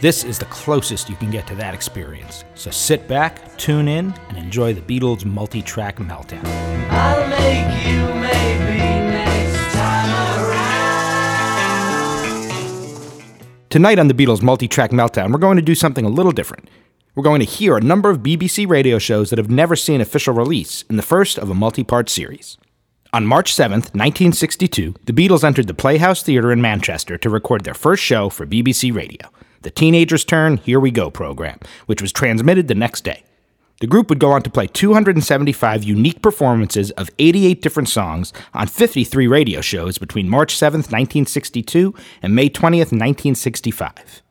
This is the closest you can get to that experience. So sit back, tune in, and enjoy the Beatles multi track meltdown. I'll make you maybe next time around. Tonight on the Beatles multi track meltdown, we're going to do something a little different. We're going to hear a number of BBC radio shows that have never seen official release in the first of a multi part series. On March 7th, 1962, the Beatles entered the Playhouse Theatre in Manchester to record their first show for BBC Radio the Teenager's Turn, Here We Go program, which was transmitted the next day. The group would go on to play 275 unique performances of 88 different songs on 53 radio shows between March 7, 1962 and May 20, 1965.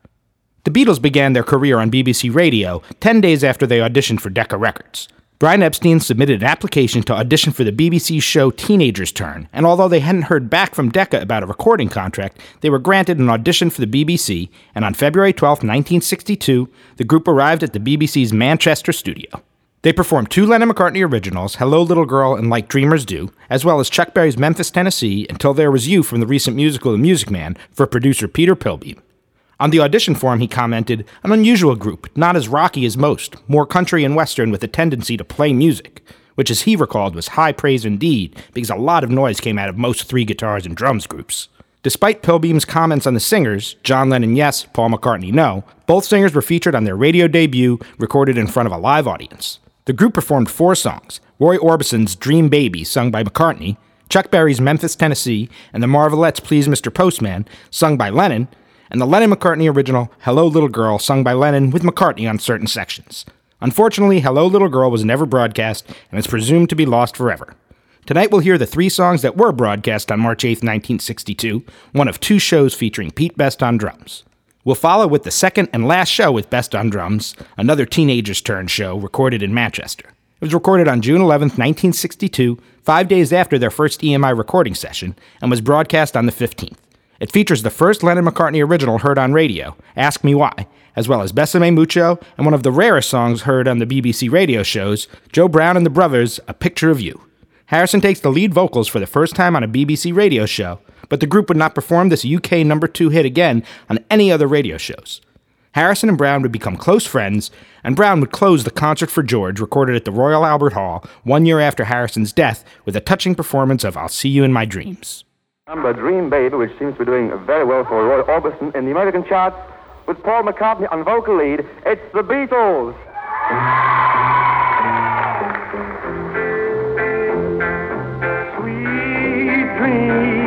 The Beatles began their career on BBC Radio 10 days after they auditioned for Decca Records. Brian Epstein submitted an application to audition for the BBC show Teenager's Turn, and although they hadn't heard back from Decca about a recording contract, they were granted an audition for the BBC, and on February 12, 1962, the group arrived at the BBC's Manchester studio. They performed two Lennon McCartney originals, Hello Little Girl and Like Dreamers Do, as well as Chuck Berry's Memphis, Tennessee, Until There Was You from the recent musical The Music Man for producer Peter Pilbeam. On the audition form, he commented, An unusual group, not as rocky as most, more country and western with a tendency to play music, which, as he recalled, was high praise indeed, because a lot of noise came out of most three guitars and drums groups. Despite Pilbeam's comments on the singers, John Lennon yes, Paul McCartney no, both singers were featured on their radio debut, recorded in front of a live audience. The group performed four songs Roy Orbison's Dream Baby, sung by McCartney, Chuck Berry's Memphis, Tennessee, and the Marvelettes' Please Mr. Postman, sung by Lennon, and the Lennon McCartney original Hello Little Girl, sung by Lennon with McCartney on certain sections. Unfortunately, Hello Little Girl was never broadcast and is presumed to be lost forever. Tonight we'll hear the three songs that were broadcast on March 8, 1962, one of two shows featuring Pete Best on drums. We'll follow with the second and last show with Best on drums, another Teenager's Turn show recorded in Manchester. It was recorded on June 11, 1962, five days after their first EMI recording session, and was broadcast on the 15th. It features the first Lennon McCartney original heard on radio, Ask Me Why, as well as Besame Mucho and one of the rarest songs heard on the BBC radio shows, Joe Brown and the Brothers, A Picture of You. Harrison takes the lead vocals for the first time on a BBC radio show, but the group would not perform this UK number two hit again on any other radio shows. Harrison and Brown would become close friends, and Brown would close the Concert for George recorded at the Royal Albert Hall one year after Harrison's death with a touching performance of I'll See You in My Dreams. Number Dream Baby, which seems to be doing very well for Roy Orbison in the American charts, with Paul McCartney on vocal lead. It's the Beatles. Sweet dream,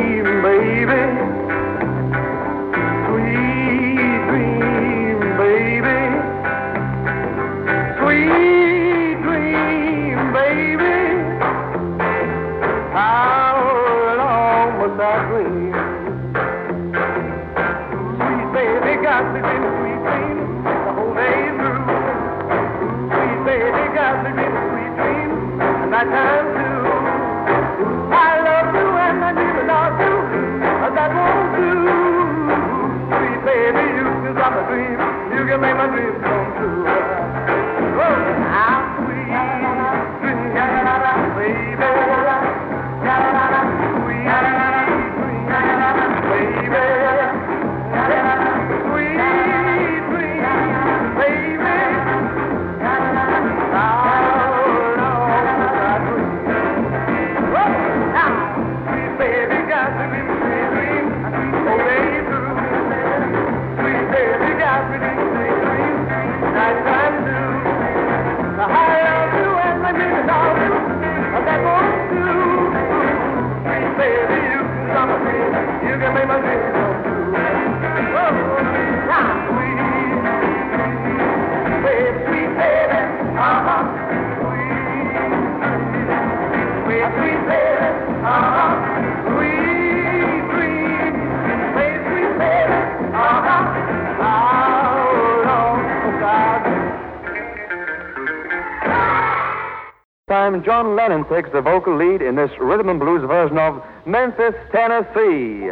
time John Lennon takes the vocal lead in this rhythm and blues version of Memphis, Tennessee.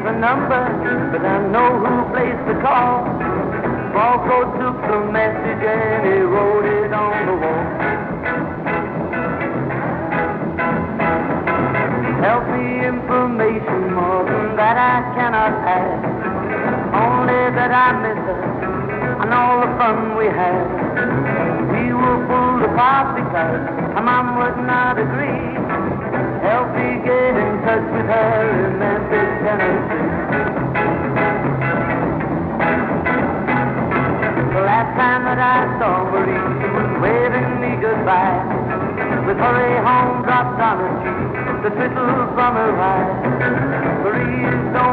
leave a number, but I know who placed the call. Falco took the message and he wrote it on the wall. Help me, information more than that I cannot ask. Only that I miss her and all the fun we had. We were full of because my mom was not a Hurry home, drop down the tree, the twiddle from her eyes. Please don't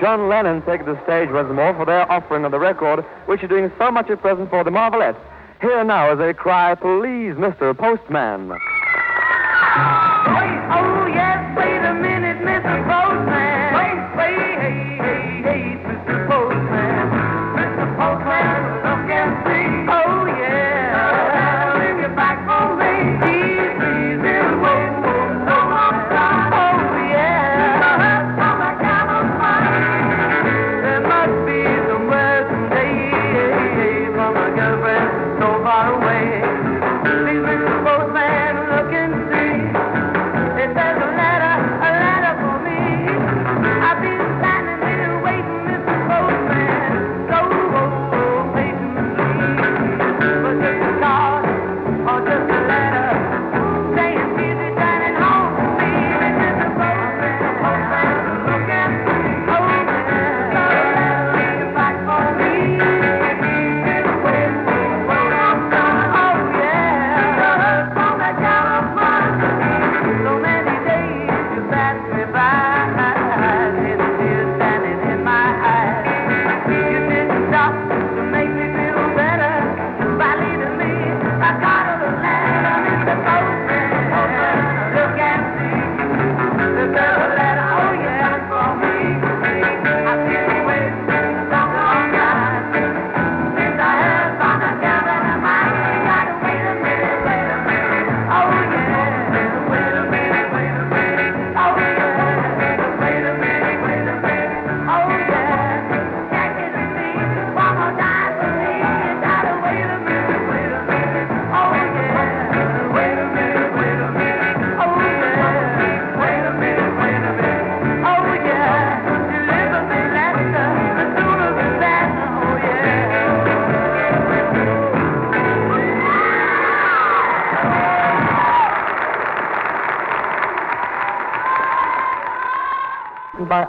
John Lennon take the stage once more for their offering of the record, which is doing so much at present for the marvelous. Here now is a cry, Please, Mr. Postman.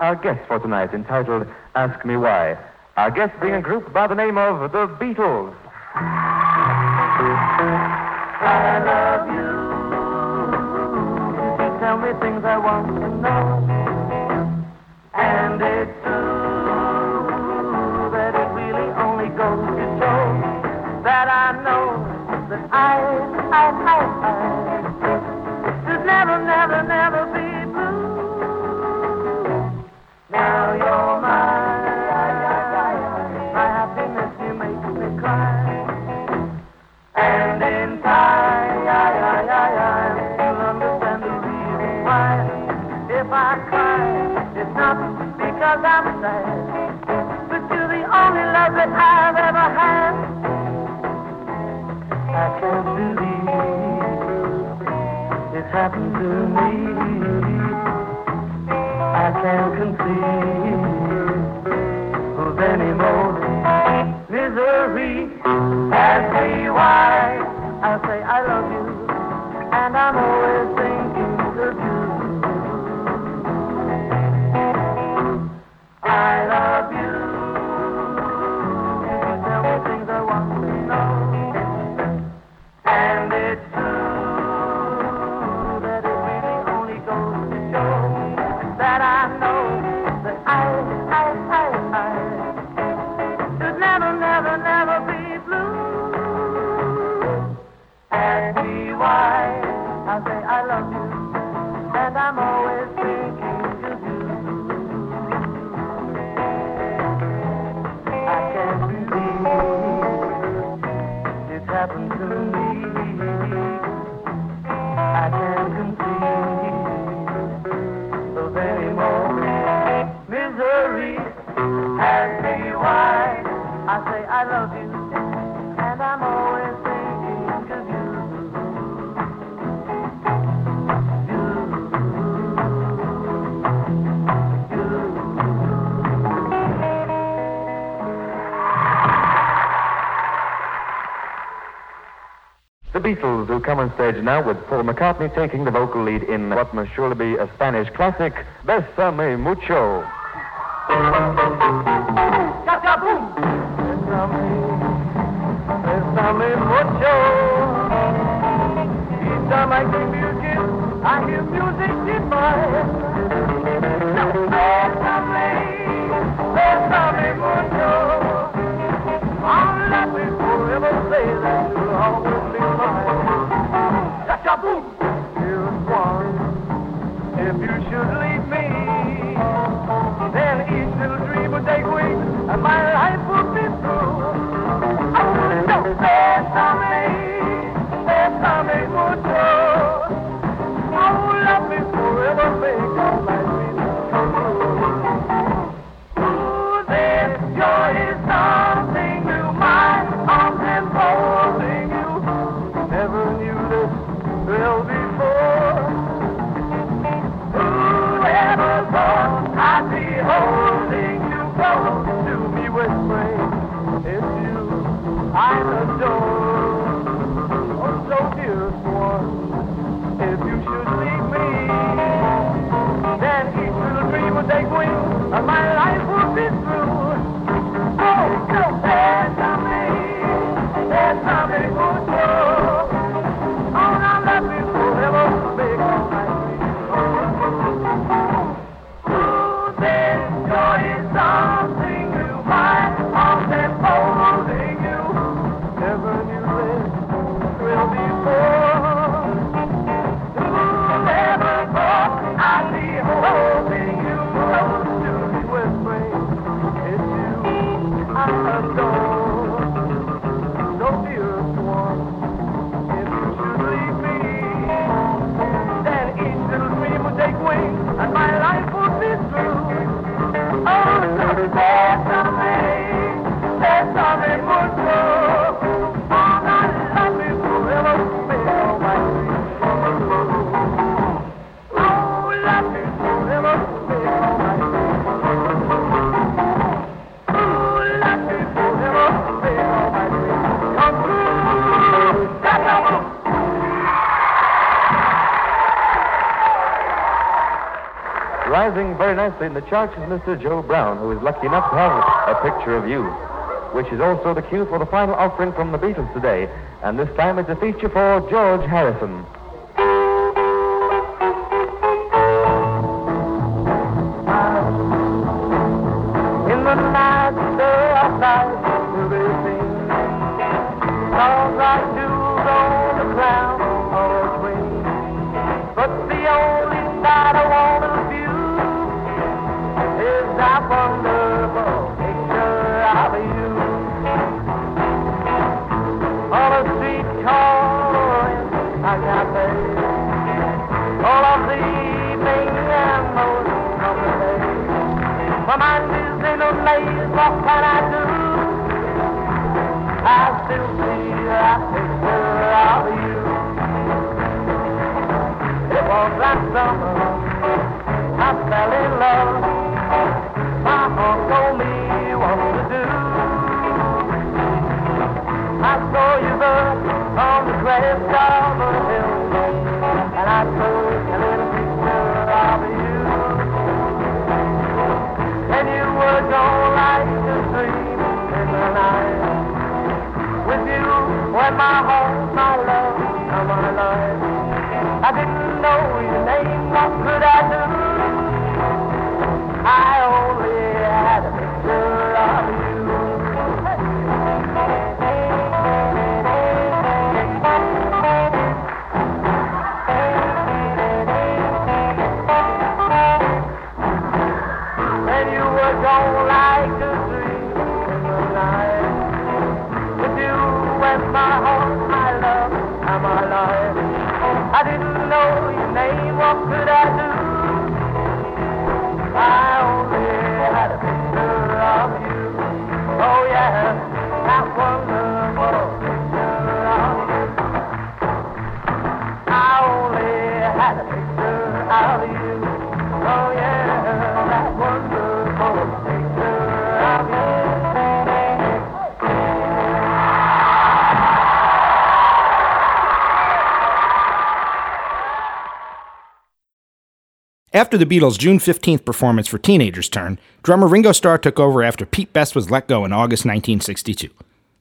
our guest for tonight, entitled Ask Me Why. Our guest being a group by the name of The Beatles. I love you. Tell me things I want to know. And it's true that it really only goes to show that I know that I, I, I come on stage now with Paul McCartney taking the vocal lead in what must surely be a Spanish classic, Besame Mucho. in the church is Mr. Joe Brown, who is lucky enough to have a picture of you, which is also the cue for the final offering from the Beatles today, and this time it's a feature for George Harrison. After the Beatles' June 15th performance for Teenager's Turn, drummer Ringo Starr took over after Pete Best was let go in August 1962.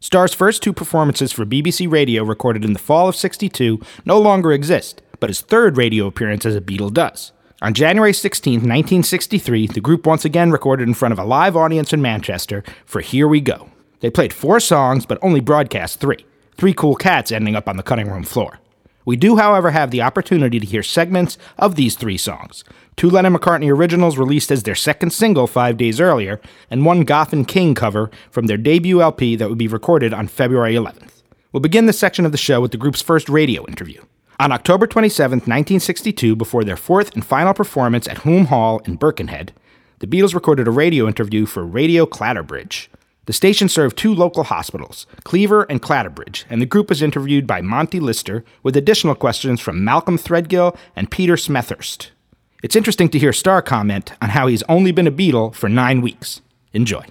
Starr's first two performances for BBC Radio, recorded in the fall of 62, no longer exist, but his third radio appearance as a Beatle does. On January 16, 1963, the group once again recorded in front of a live audience in Manchester for Here We Go. They played four songs, but only broadcast three. Three cool cats ending up on the cutting room floor. We do, however, have the opportunity to hear segments of these three songs two Lennon McCartney originals released as their second single five days earlier, and one and King cover from their debut LP that would be recorded on February 11th. We'll begin this section of the show with the group's first radio interview. On October 27, 1962, before their fourth and final performance at Hulme Hall in Birkenhead, the Beatles recorded a radio interview for Radio Clatterbridge. The station served two local hospitals, Cleaver and Clatterbridge, and the group was interviewed by Monty Lister with additional questions from Malcolm Threadgill and Peter Smethurst. It's interesting to hear Starr comment on how he's only been a Beatle for nine weeks. Enjoy.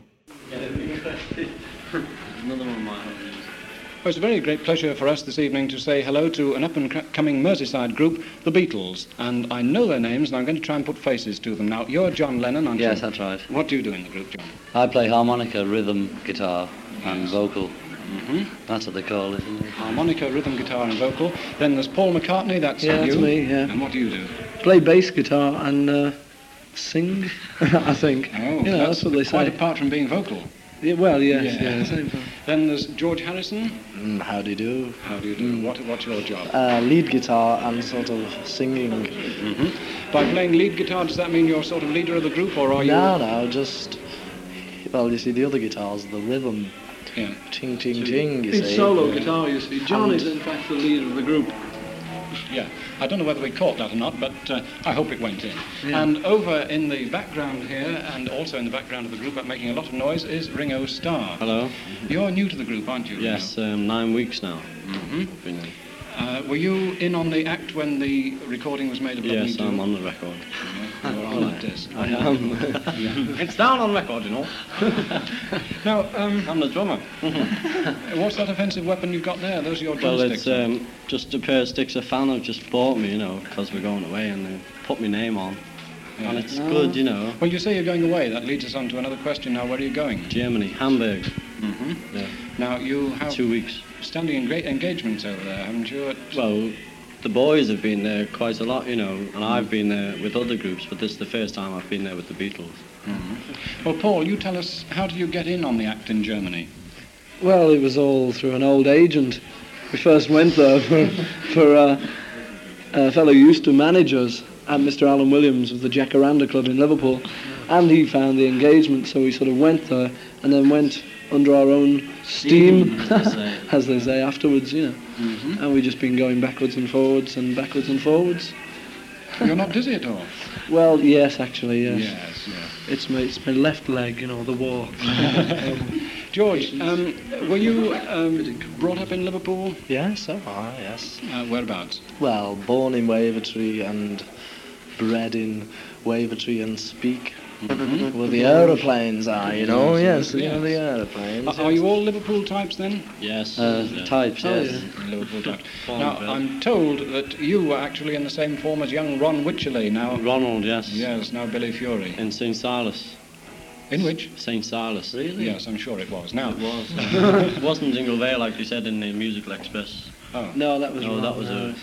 Well, it's a very great pleasure for us this evening to say hello to an up and coming Merseyside group, the Beatles. And I know their names, and I'm going to try and put faces to them. Now, you're John Lennon, aren't Yes, you? that's right. What do you do in the group, John? I play harmonica, rhythm, guitar, and Yes. vocal. hmm That's what they call it, isn't it? Harmonica, rhythm, guitar, and vocal. Then there's Paul McCartney, that's Yeah, you. that's me, yeah. And what do you do? play bass guitar and uh, sing, I think. Oh, you know, that's, what they quite say. apart from being vocal. Yeah, well, yes, Yeah. yeah. same thing. Then there's George Harrison. Mm, how do you do? How do you do? What, what's your job? Uh, lead guitar and sort of singing. hmm By playing lead guitar, does that mean you're sort of leader of the group, or are you? No, no, just. Well, you see, the other guitars, the rhythm, Yeah. ting, ting, ting. You It's see. solo guitar, you see. John And- is in fact the leader of the group. Yeah, I don't know whether we caught that or not, but uh, I hope it went in. Yeah. And over in the background here, and also in the background of the group, but making a lot of noise, is Ringo Starr. Hello. You're new to the group, aren't you? Yes, um, nine weeks now. hmm Been in. Uh, were you in on the act when the recording was made of Love Yes, Do? I'm on the record. Yeah, you're on that disc. I am. it's down on record, you know. Now, um, I'm the drummer. what's that offensive weapon you've got there? Those are your drumsticks. Well, drumsticks. it's um, just a pair of sticks a fan have just bought me, you know, because we're going away, and they put my name on. Yeah. And it's good, you know. Well, you say you're going away. That leads us on to another question now. Where are you going? Hamburg. Hamburg. hmm Yeah. Now, you have Two weeks. Standing enga- engagements over there, haven't you? At, Well, the boys have been there quite a lot, you know, and I've been there with other groups, but this is the first time I've been there with the Beatles. Well, Paul, you tell us, how did you get in on the act in Germany? Well, it was all through an old agent. We first went there for, for uh, a fellow who used to manage us and Mr. Alan Williams of the Jacaranda Club in Liverpool, and he found the engagement, so we sort of went there and then went under our own steam, Steam, as they say. as they say afterwards, you know. Mm-hmm. And we've just been going backwards and forwards and backwards and forwards. You're not dizzy at all? Well, yes, actually, yes. Yes, yes. It's my it's my left leg, you know, the war. George, um, were you um, brought up in Liverpool? Yes, so far, yes. Uh, whereabouts? Well, born in Wavertree and bred in Wavertree and speak Well, the aeroplanes are, you know. Yes, you know, the Yes. aeroplanes. Are, are you all Liverpool types then? Yes. Uh, yeah. types, Oh, yes. Liverpool types. Now, of. I'm told that you were actually in the same form as young Ron Wycherley, now, Ronald, yes. yes, now Billy Fury. In St. Silas. In which? St. Silas. Really? Yes, I'm sure it was. Now, It was. it wasn't Jingle Vale like you said in the Musical Express. oh, No, that was No, wrong. that was a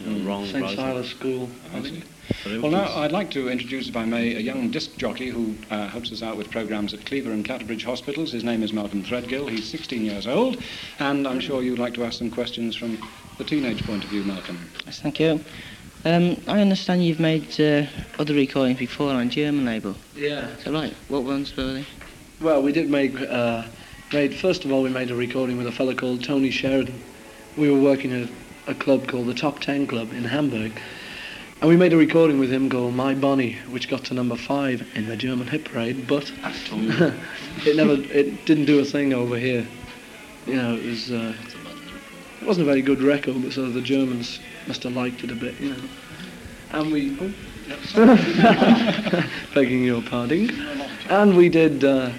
you know, wrong St. Silas School. I see. But it Well, now I'd like to introduce, if I may, a young disc jockey who uh, helps us out with programs at Cleaver and Clatterbridge Hospitals. His name is Malcolm Threadgill. He's 16 years old, and I'm sure you'd like to ask some questions from the teenage point of view, Malcolm. Yes, thank you. Um, I understand you've made uh, other recordings before on German label. Yeah. Is that right? What ones were they? Well, we did make, uh, made, first of all, we made a recording with a fellow called Tony Sheridan. We were working at a club called the Top Ten Club in Hamburg. And we made a recording with him called My Bonnie, which got to number five in the German hit parade, but it never, it didn't do a thing over here. You know, it was, uh, it wasn't a very good record, but of the Germans must have liked it a bit, you know. And we, oh, begging your pardon. And we did uh,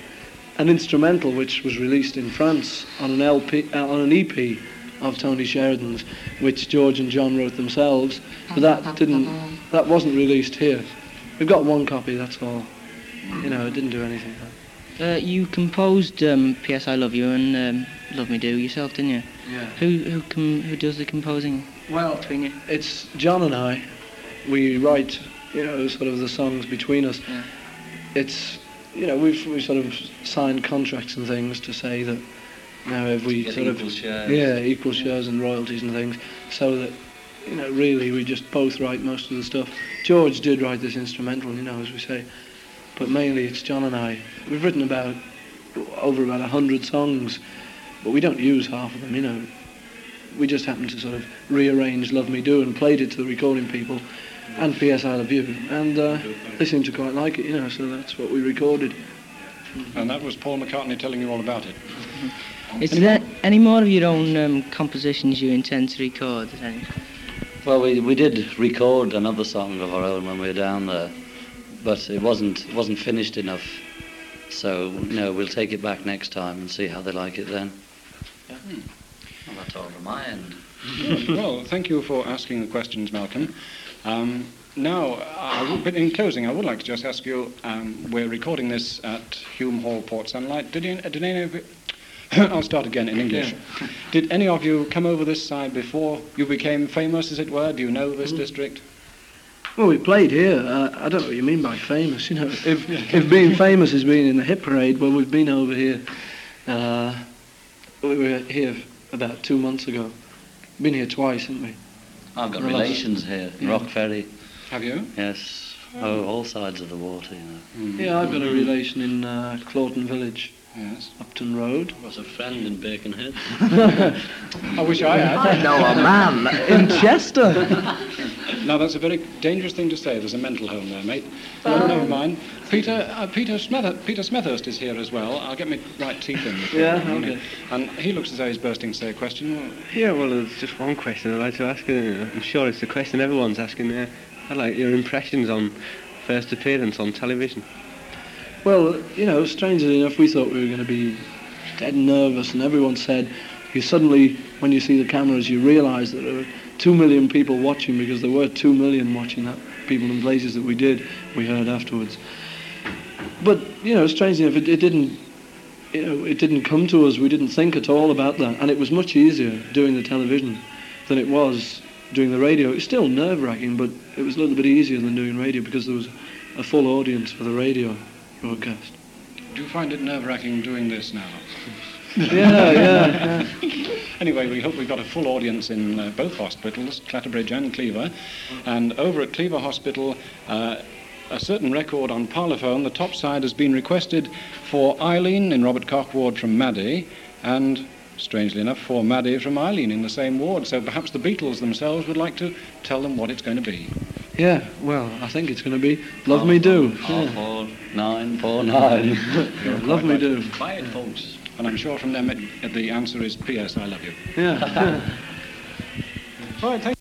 an instrumental which was released in France on an LP, uh, on an EP of Tony Sheridan's, which George and John wrote themselves. But that didn't, that wasn't released here. We've got one copy. That's all. You know, it didn't do anything. Uh, you composed um, P.S. I Love You and um, Love Me Do yourself, didn't you? Yeah. Who who com- who does the composing Well, between you? it's John and I. We write, you know, sort of the songs between us. Yeah. It's, you know, we've we sort of signed contracts and things to say that, you know, if we sort of yeah equal shares and royalties and things, so that, you know, really we just both write most of the stuff. George did write this instrumental, you know, as we say, but mainly it's John and I. We've written about over about a hundred songs, but we don't use half of them, you know we just happened to sort of rearrange Love Me Do and played it to the recording people and P.S. I Love You. And uh, they seemed to quite like it, you know, so that's what we recorded. And that was Paul McCartney telling you all about it. Is there any more of your own um, compositions you intend to record? Any? Well, we, we did record another song of our own when we were down there, but it wasn't it wasn't finished enough. So no, we'll take it back next time and see how they like it then. Well, that's all from my end. Well, thank you for asking the questions, Malcolm. Um, now, I would, but in closing, I would like to just ask you, um, we're recording this at Hume Hall, Port Sunlight. Did, you, did any of you... I'll start again in English. Did any of you come over this side before you became famous, as it were? Do you know this district? Well, we played here. Uh, I don't know what you mean by famous, you know. If, if being famous is being in the hit parade, well, we've been over here. Uh, we were here about two months ago. Been here twice, haven't we? I've got relations here, yeah. Rock Ferry. Have you? Yes, oh, all sides of the water, you know. Mm. Yeah, I've got a relation in uh, Clawton Village, Yes. Upton Road. was a friend in Birkenhead. I wish I had. I know a man in Chester. Now, that's a very dangerous thing to say. There's a mental home there, mate. No, never mind. Peter, uh, Peter, Smeth- Peter Smethurst is here as well. I'll get my right teeth in. before- Yeah, okay. And he looks as though he's bursting to say a question. Yeah, well, there's just one question I'd like to ask. you. I'm sure it's the question everyone's asking there. I'd like your impressions on first appearance on television. Well, you know, strangely enough, we thought we were going to be dead nervous, and everyone said, you suddenly, when you see the cameras, you realise that there are two million people watching because there were two million watching that, people in places that we did, we heard afterwards. But, you know, strangely enough, it, it didn't, you know, it didn't come to us. We didn't think at all about that, and it was much easier doing the television than it was doing the radio. It was still nerve-wracking, but it was a little bit easier than doing radio because there was a full audience for the radio broadcast. Do you find it nerve-wracking doing this now? yeah, yeah, yeah. Anyway, we hope we've got a full audience in uh, both hospitals, Clatterbridge and Cleaver. And over at Cleaver Hospital, uh, a certain record on parlophone, the top side has been requested for Eileen in Robert Koch ward from Maddie, and strangely enough, for Maddie from Eileen in the same ward. So perhaps the Beatles themselves would like to tell them what it's going to be. Yeah, well, I think it's going to be Love Me Do. All Yeah. four, nine, four, nine. Love Me Do. Buy it, folks. And I'm sure from them it, the answer is P.S. I love you. Yeah. All right, thank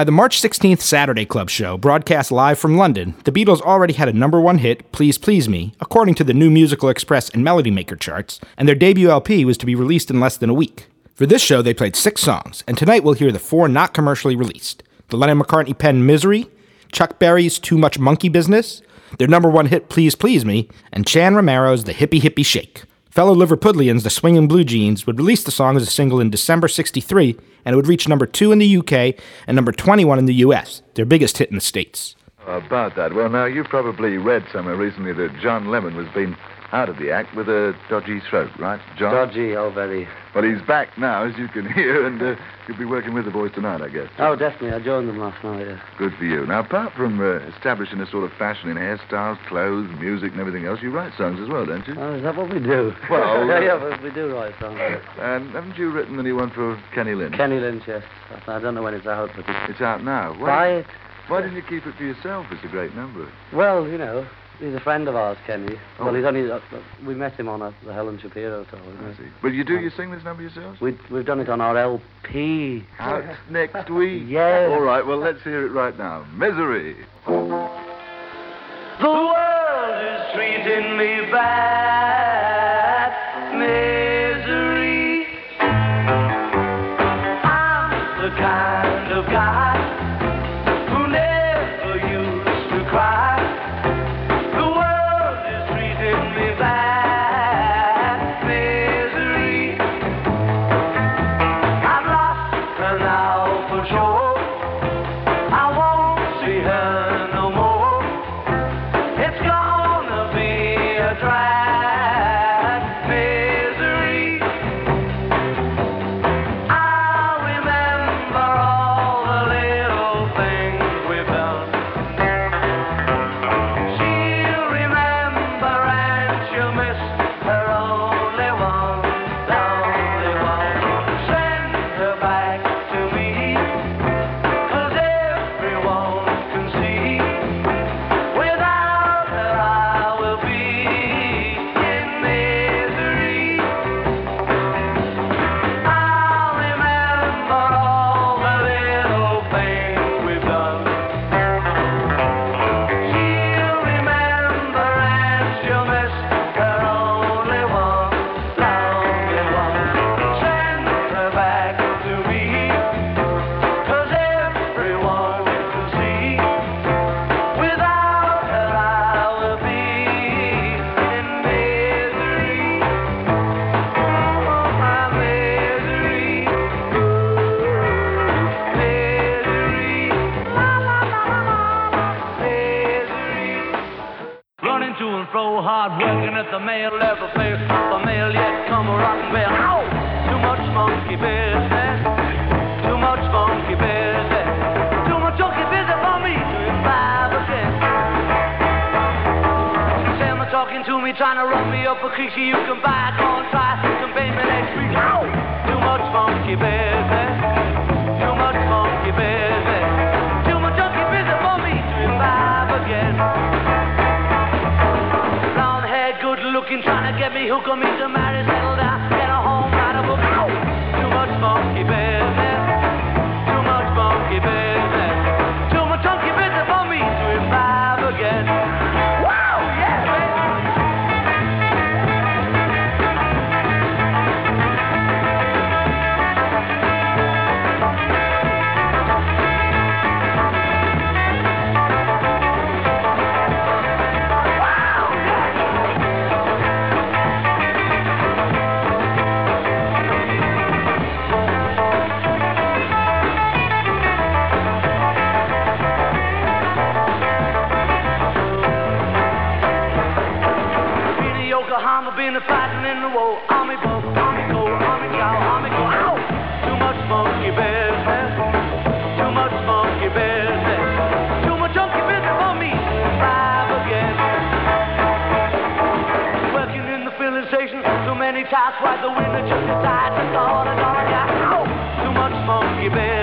By the March 16th Saturday Club show, broadcast live from London, the Beatles already had a number one hit, Please Please Me, according to the New Musical Express and Melody Maker charts, and their debut LP was to be released in less than a week. For this show, they played six songs, and tonight we'll hear the four not commercially released the Lennon McCartney pen Misery, Chuck Berry's Too Much Monkey Business, their number one hit Please Please Me, and Chan Romero's The Hippie Hippie Shake. Fellow Liverpudlians, the Swingin' Blue Jeans, would release the song as a single in December 63, and it would reach number 2 in the UK and number 21 in the US, their biggest hit in the States. About that. Well, now, you've probably read somewhere recently that John Lennon was being out of the act with a dodgy throat, right, John? Dodgy, oh, very. Well, he's back now, as you can hear, and uh, you'll be working with the boys tonight, I guess. Oh, definitely. I joined them last night, yeah. Good for you. Now, apart from uh, establishing a sort of fashion in hairstyles, clothes, music, and everything else, you write songs as well, don't you? Oh, is that what we do? Well, yeah, uh, yeah, we do write songs. And haven't you written any one for Kenny Lynch? Kenny Lynch, yes. I don't know when it's out, but it's... It's out now. Buy it. Why didn't you keep it for yourself? It's a great number. Well, you know, he's a friend of ours, Kenny. Oh. Well, he's only... Uh, we met him on a, the Helen Shapiro tour. you know. I see. Well, you do you sing this number yourselves? We, we've done it on our LP. Out next week. Yes. All right, well, let's hear it right now. Misery. The world is treating me bad. Yokohama, been to fighting in the war. Army boat, army go, army cow, army go. Ow! Too much monkey business. Too much monkey business. Too much monkey business for me survive again. Working in the filling station, too many tasks. Why the winner just decides to start another guy. Ow! Too much monkey business.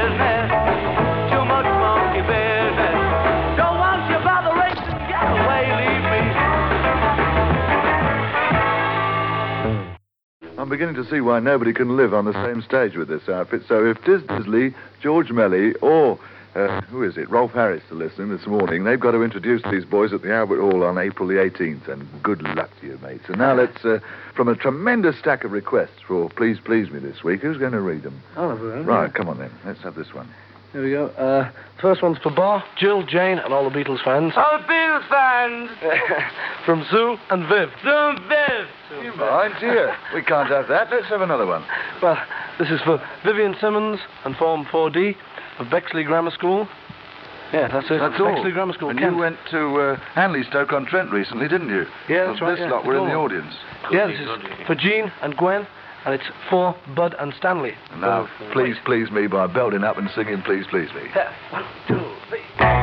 I'm beginning to see why nobody can live on the same stage with this outfit. So if Diz Disley, George Melly, or uh, who is it? Rolf Harris to listening this morning. They've got to introduce these boys at the Albert Hall on April the 18th, and good luck to you, mates. And now let's, uh, from a tremendous stack of requests for Please Please Me this week, who's going to read them? Oliver, Right, come on then. Let's have this one. There we go. Uh, first one's for Bar, Jill, Jane, and all the Beatles fans. All the Beatles fans. From Sue and Viv. Sue and Viv. You mind, dear? We can't have that. Let's have another one. Well, this is for Vivian Simmons and Form 4D of Bexley Grammar School. Yeah, that's it. That's all. Bexley Grammar School. And Kent. you went to uh, Hanley Stoke on Trent recently, didn't you? Yeah, that's well, right, This yeah. lot were in the Cool. audience. Yeah, this is for Jean and Gwen, and it's for Bud and Stanley. Now, please please me by belting up and singing Please Please Me. Yeah, one, two, three.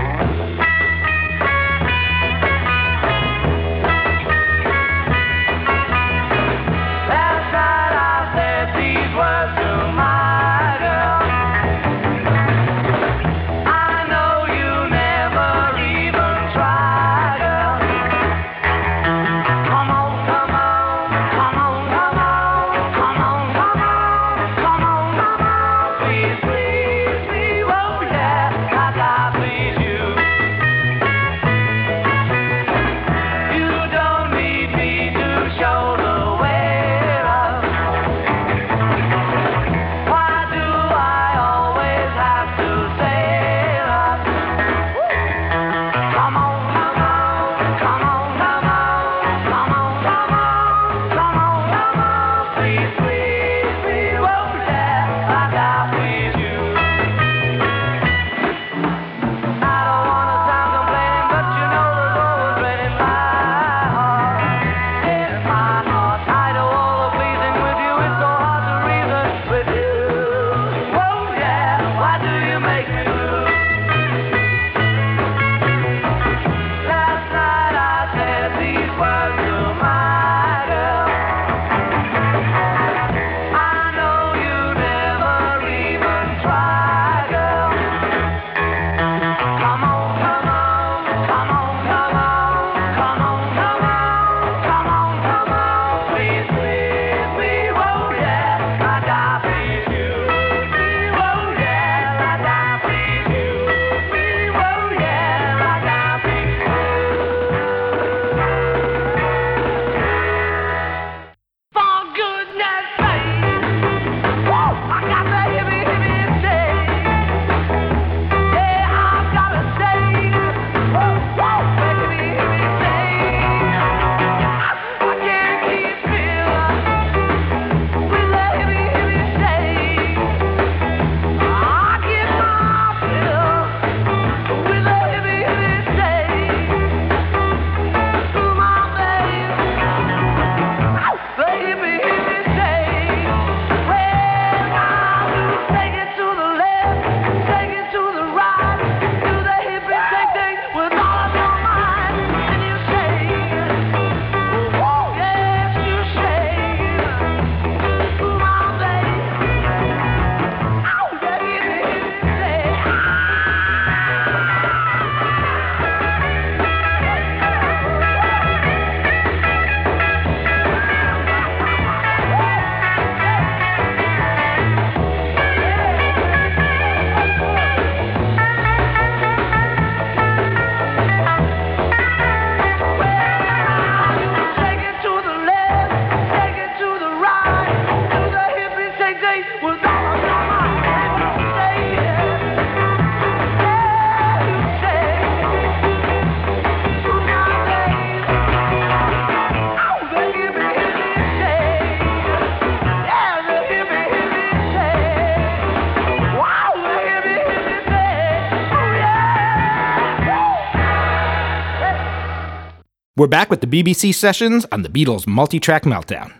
We're back with the BBC sessions on the Beatles multi track meltdown.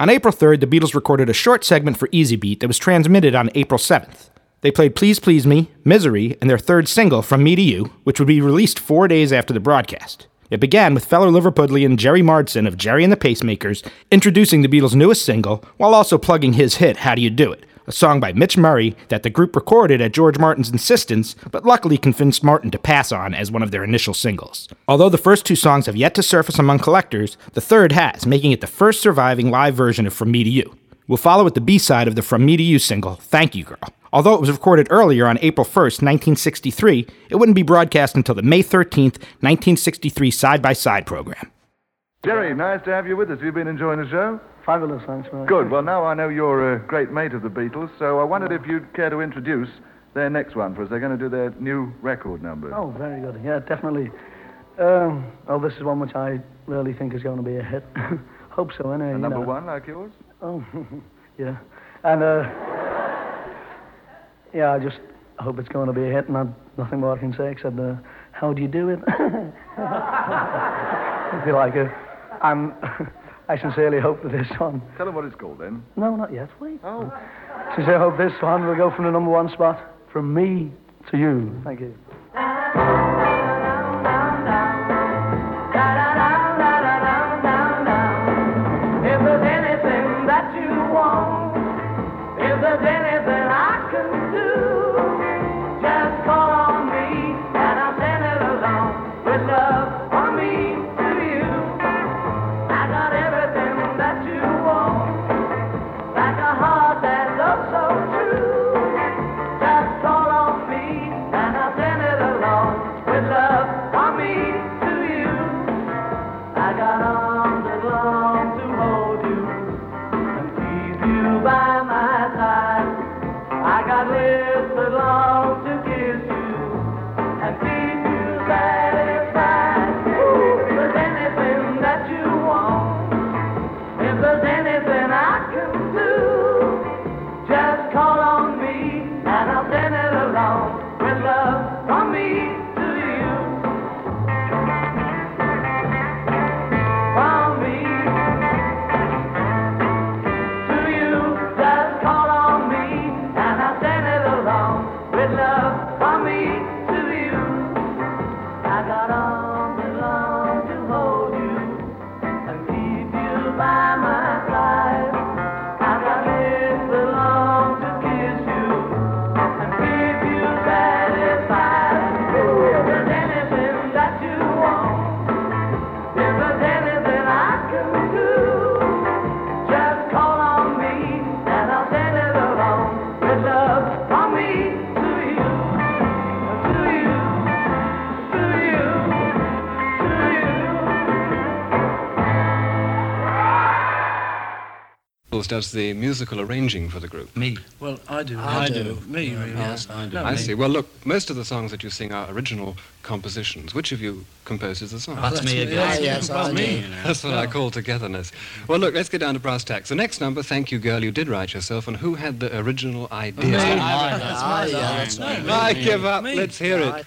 On April 3rd, the Beatles recorded a short segment for Easy Beat that was transmitted on April 7th. They played Please Please Me, Misery, and their third single, From Me to You, which would be released four days after the broadcast. It began with fellow Liverpudlian Gerry Marsden of Gerry and the Pacemakers introducing the Beatles' newest single while also plugging his hit, How Do You Do It, a song by Mitch Murray that the group recorded at George Martin's insistence, but luckily convinced Martin to pass on as one of their initial singles. Although the first two songs have yet to surface among collectors, the third has, making it the first surviving live version of From Me to You. We'll follow with the B side of the From Me to You single, Thank You Girl. Although it was recorded earlier on April 1st, 1963, it wouldn't be broadcast until the May 13th, 1963 side by side program. Gerry, nice to have you with us. Have you been enjoying the show? Fabulous, thanks, Mark. Good. Well, now I know you're a great mate of the Beatles, so I wondered if you'd care to introduce their next one for us. They're going to do their new record number. Oh, very good. Yeah, definitely. Um, well, this is one which I really think is going to be a hit. Hope so, anyway. A number know. one like yours? Oh, yeah. And, uh, yeah, I just hope it's going to be a hit, and I've nothing more I can say except, uh, how do you do it? if you like it. And I sincerely hope that this one. Tell them what it's called then. No, not yet. Wait. Oh. Sincerely hope this one will go from the number one spot from me to you. Thank you. does the musical arranging for the group? Me. Well, I do. I I do. do. Me, really. Yes, I do. No, I me. see. Well, look, most of the songs that you sing are original compositions. Which of you composes the song? That's me again. Ah, yes, I Well, do, me. you. That's what I call togetherness. Well, look, let's get down to brass tacks. The next number, Thank You Girl, you did write yourself, and who had the original idea? Me. I- that's my yeah, song. that's No, me. I give up. Me. Let's hear it.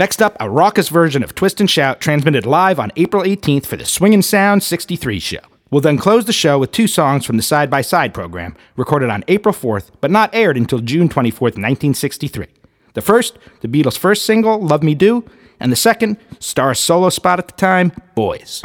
Next up, a raucous version of Twist and Shout transmitted live on April 18th for the Swingin' Sound 63 show. We'll then close the show with two songs from the Side by Side program, recorded on April 4th, but not aired until June 24th, 1963. The first, the Beatles' first single, Love Me Do, and the second, Starr's solo spot at the time, Boys.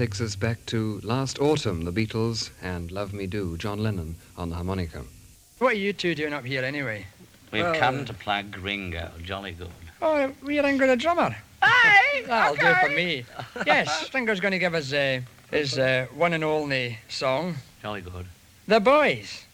takes us back to last autumn, the Beatles and Love Me Do, John Lennon on the harmonica. What are you two doing up here anyway? We've well, come uh, to plug Ringo, jolly good. Oh, we're Ringo the drummer. Aye! That'll okay. do for me. Yes, Ringo's going to give us uh, his uh, one and only song. Jolly good. The Boys.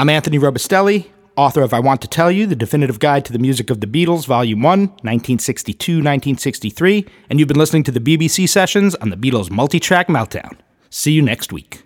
I'm Anthony Robustelli, author of I Want to Tell You, The Definitive Guide to the Music of the Beatles, Volume 1, 1962 1963, and you've been listening to the BBC sessions on the Beatles multi track meltdown. See you next week.